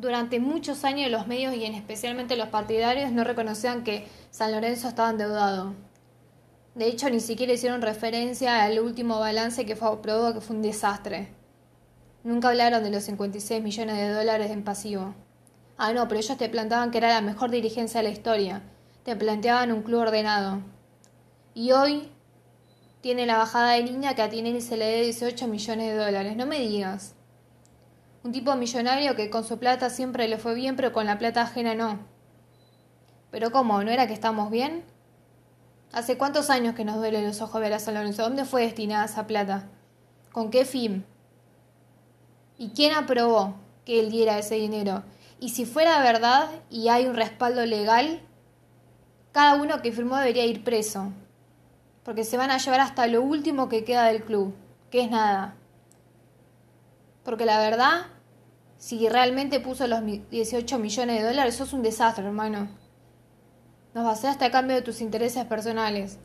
Durante muchos años los medios y en especialmente los partidarios no reconocían que San Lorenzo estaba endeudado. De hecho, ni siquiera hicieron referencia al último balance que fue aprobado, que fue un desastre. Nunca hablaron de los 56 millones de dólares en pasivo. Ah, no, pero ellos te plantaban que era la mejor dirigencia de la historia. Te planteaban un club ordenado. Y hoy tiene la bajada de línea que a Tinelli se le dé 18 millones de dólares. No me digas. Un tipo millonario que con su plata siempre le fue bien, pero con la plata ajena no. Pero ¿cómo? ¿No era que estamos bien? ¿Hace cuántos años que nos duele los ojos ver a San Lorenzo? ¿Dónde fue destinada esa plata? ¿Con qué fin? ¿Y quién aprobó que él diera ese dinero? Y si fuera verdad y hay un respaldo legal, cada uno que firmó debería ir preso, porque se van a llevar hasta lo último que queda del club, que es nada. Porque la verdad, si realmente puso los 18 millones de dólares, eso es un desastre, hermano. Nos va a hacer hasta a cambio de tus intereses personales.